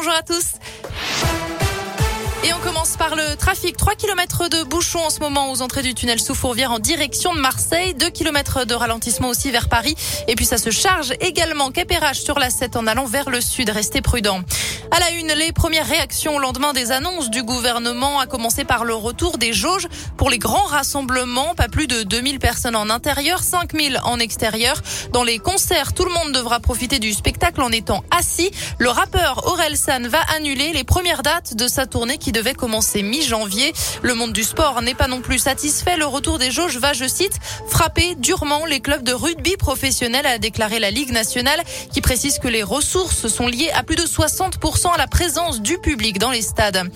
bonjour à tous. Et on commence par le trafic. 3 km de bouchons en ce moment aux entrées du tunnel sous Fourvière en direction de Marseille. 2 km de ralentissement aussi vers Paris. Et puis ça se charge également Capérage sur la 7 en allant vers le sud. Restez prudents. À la une, les premières réactions au lendemain des annonces du gouvernement, a commencé par le retour des jauges pour les grands rassemblements. Pas plus de 2000 personnes en intérieur, 5000 en extérieur. Dans les concerts, tout le monde devra profiter du spectacle en étant assis. Le rappeur Aurel San va annuler les premières dates de sa tournée qui devait commencer mi-janvier. Le monde du sport n'est pas non plus satisfait. Le retour des jauges va, je cite, frapper durement les clubs de rugby professionnels, a déclaré la Ligue nationale, qui précise que les ressources sont liées à plus de 60% à la présence du public dans les stades.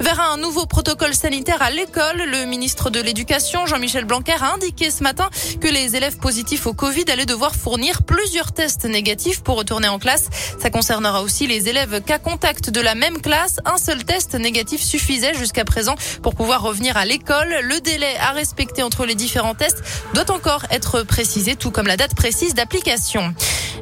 Vers un nouveau protocole sanitaire à l'école, le ministre de l'Éducation, Jean-Michel Blanquer, a indiqué ce matin que les élèves positifs au Covid allaient devoir fournir plusieurs tests négatifs pour retourner en classe. Ça concernera aussi les élèves cas contact de la même classe. Un seul test négatif suffisait jusqu'à présent pour pouvoir revenir à l'école. Le délai à respecter entre les différents tests doit encore être précisé, tout comme la date précise d'application.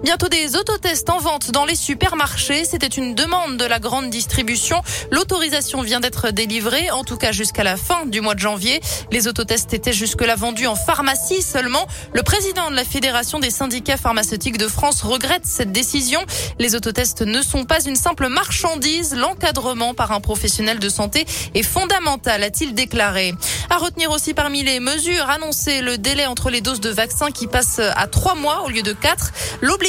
Bientôt des autotests en vente dans les supermarchés. C'était une demande de la grande distribution. L'autorisation vient d'être délivrée, en tout cas jusqu'à la fin du mois de janvier. Les autotests étaient jusque-là vendus en pharmacie seulement. Le président de la Fédération des syndicats pharmaceutiques de France regrette cette décision. Les autotests ne sont pas une simple marchandise. L'encadrement par un professionnel de santé est fondamental, a-t-il déclaré. À retenir aussi parmi les mesures annoncées, le délai entre les doses de vaccins qui passe à trois mois au lieu de quatre,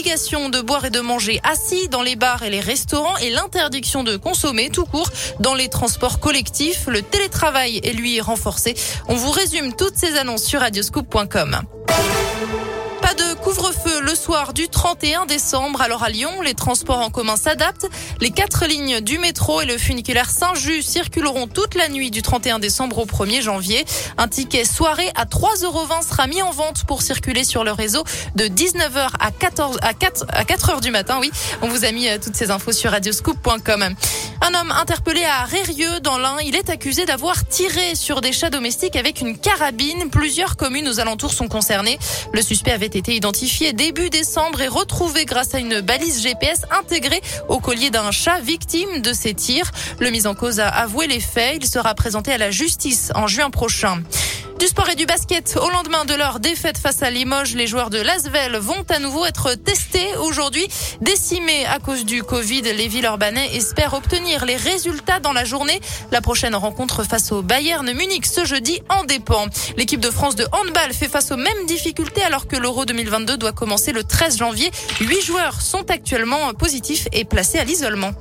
de boire et de manger assis dans les bars et les restaurants et l'interdiction de consommer tout court dans les transports collectifs. Le télétravail est lui renforcé. On vous résume toutes ces annonces sur radioscoop.com. Pas de couvre-feu le soir du 31 décembre. Alors à Lyon, les transports en commun s'adaptent. Les quatre lignes du métro et le funiculaire Saint-Just circuleront toute la nuit du 31 décembre au 1er janvier. Un ticket soirée à 3,20 euros sera mis en vente pour circuler sur le réseau de 19h à 14 à 4 à 4 heures du matin. Oui, on vous a mis euh, toutes ces infos sur radioscoop.com. Un homme interpellé à Rérieux dans l'Ain, il est accusé d'avoir tiré sur des chats domestiques avec une carabine. Plusieurs communes aux alentours sont concernées. Le suspect avait été identifié début décembre et retrouvé grâce à une balise GPS intégrée au collier d'un chat victime de ces tirs. Le mis en cause a avoué les faits. Il sera présenté à la justice en juin prochain. Du sport et du basket. Au lendemain de leur défaite face à Limoges, les joueurs de Lasvel vont à nouveau être testés aujourd'hui. Décimés à cause du Covid, les Villeurbanais espèrent obtenir les résultats dans la journée. La prochaine rencontre face au Bayern Munich ce jeudi en dépend. L'équipe de France de handball fait face aux mêmes difficultés alors que l'Euro 2022 doit commencer le 13 janvier. Huit joueurs sont actuellement positifs et placés à l'isolement.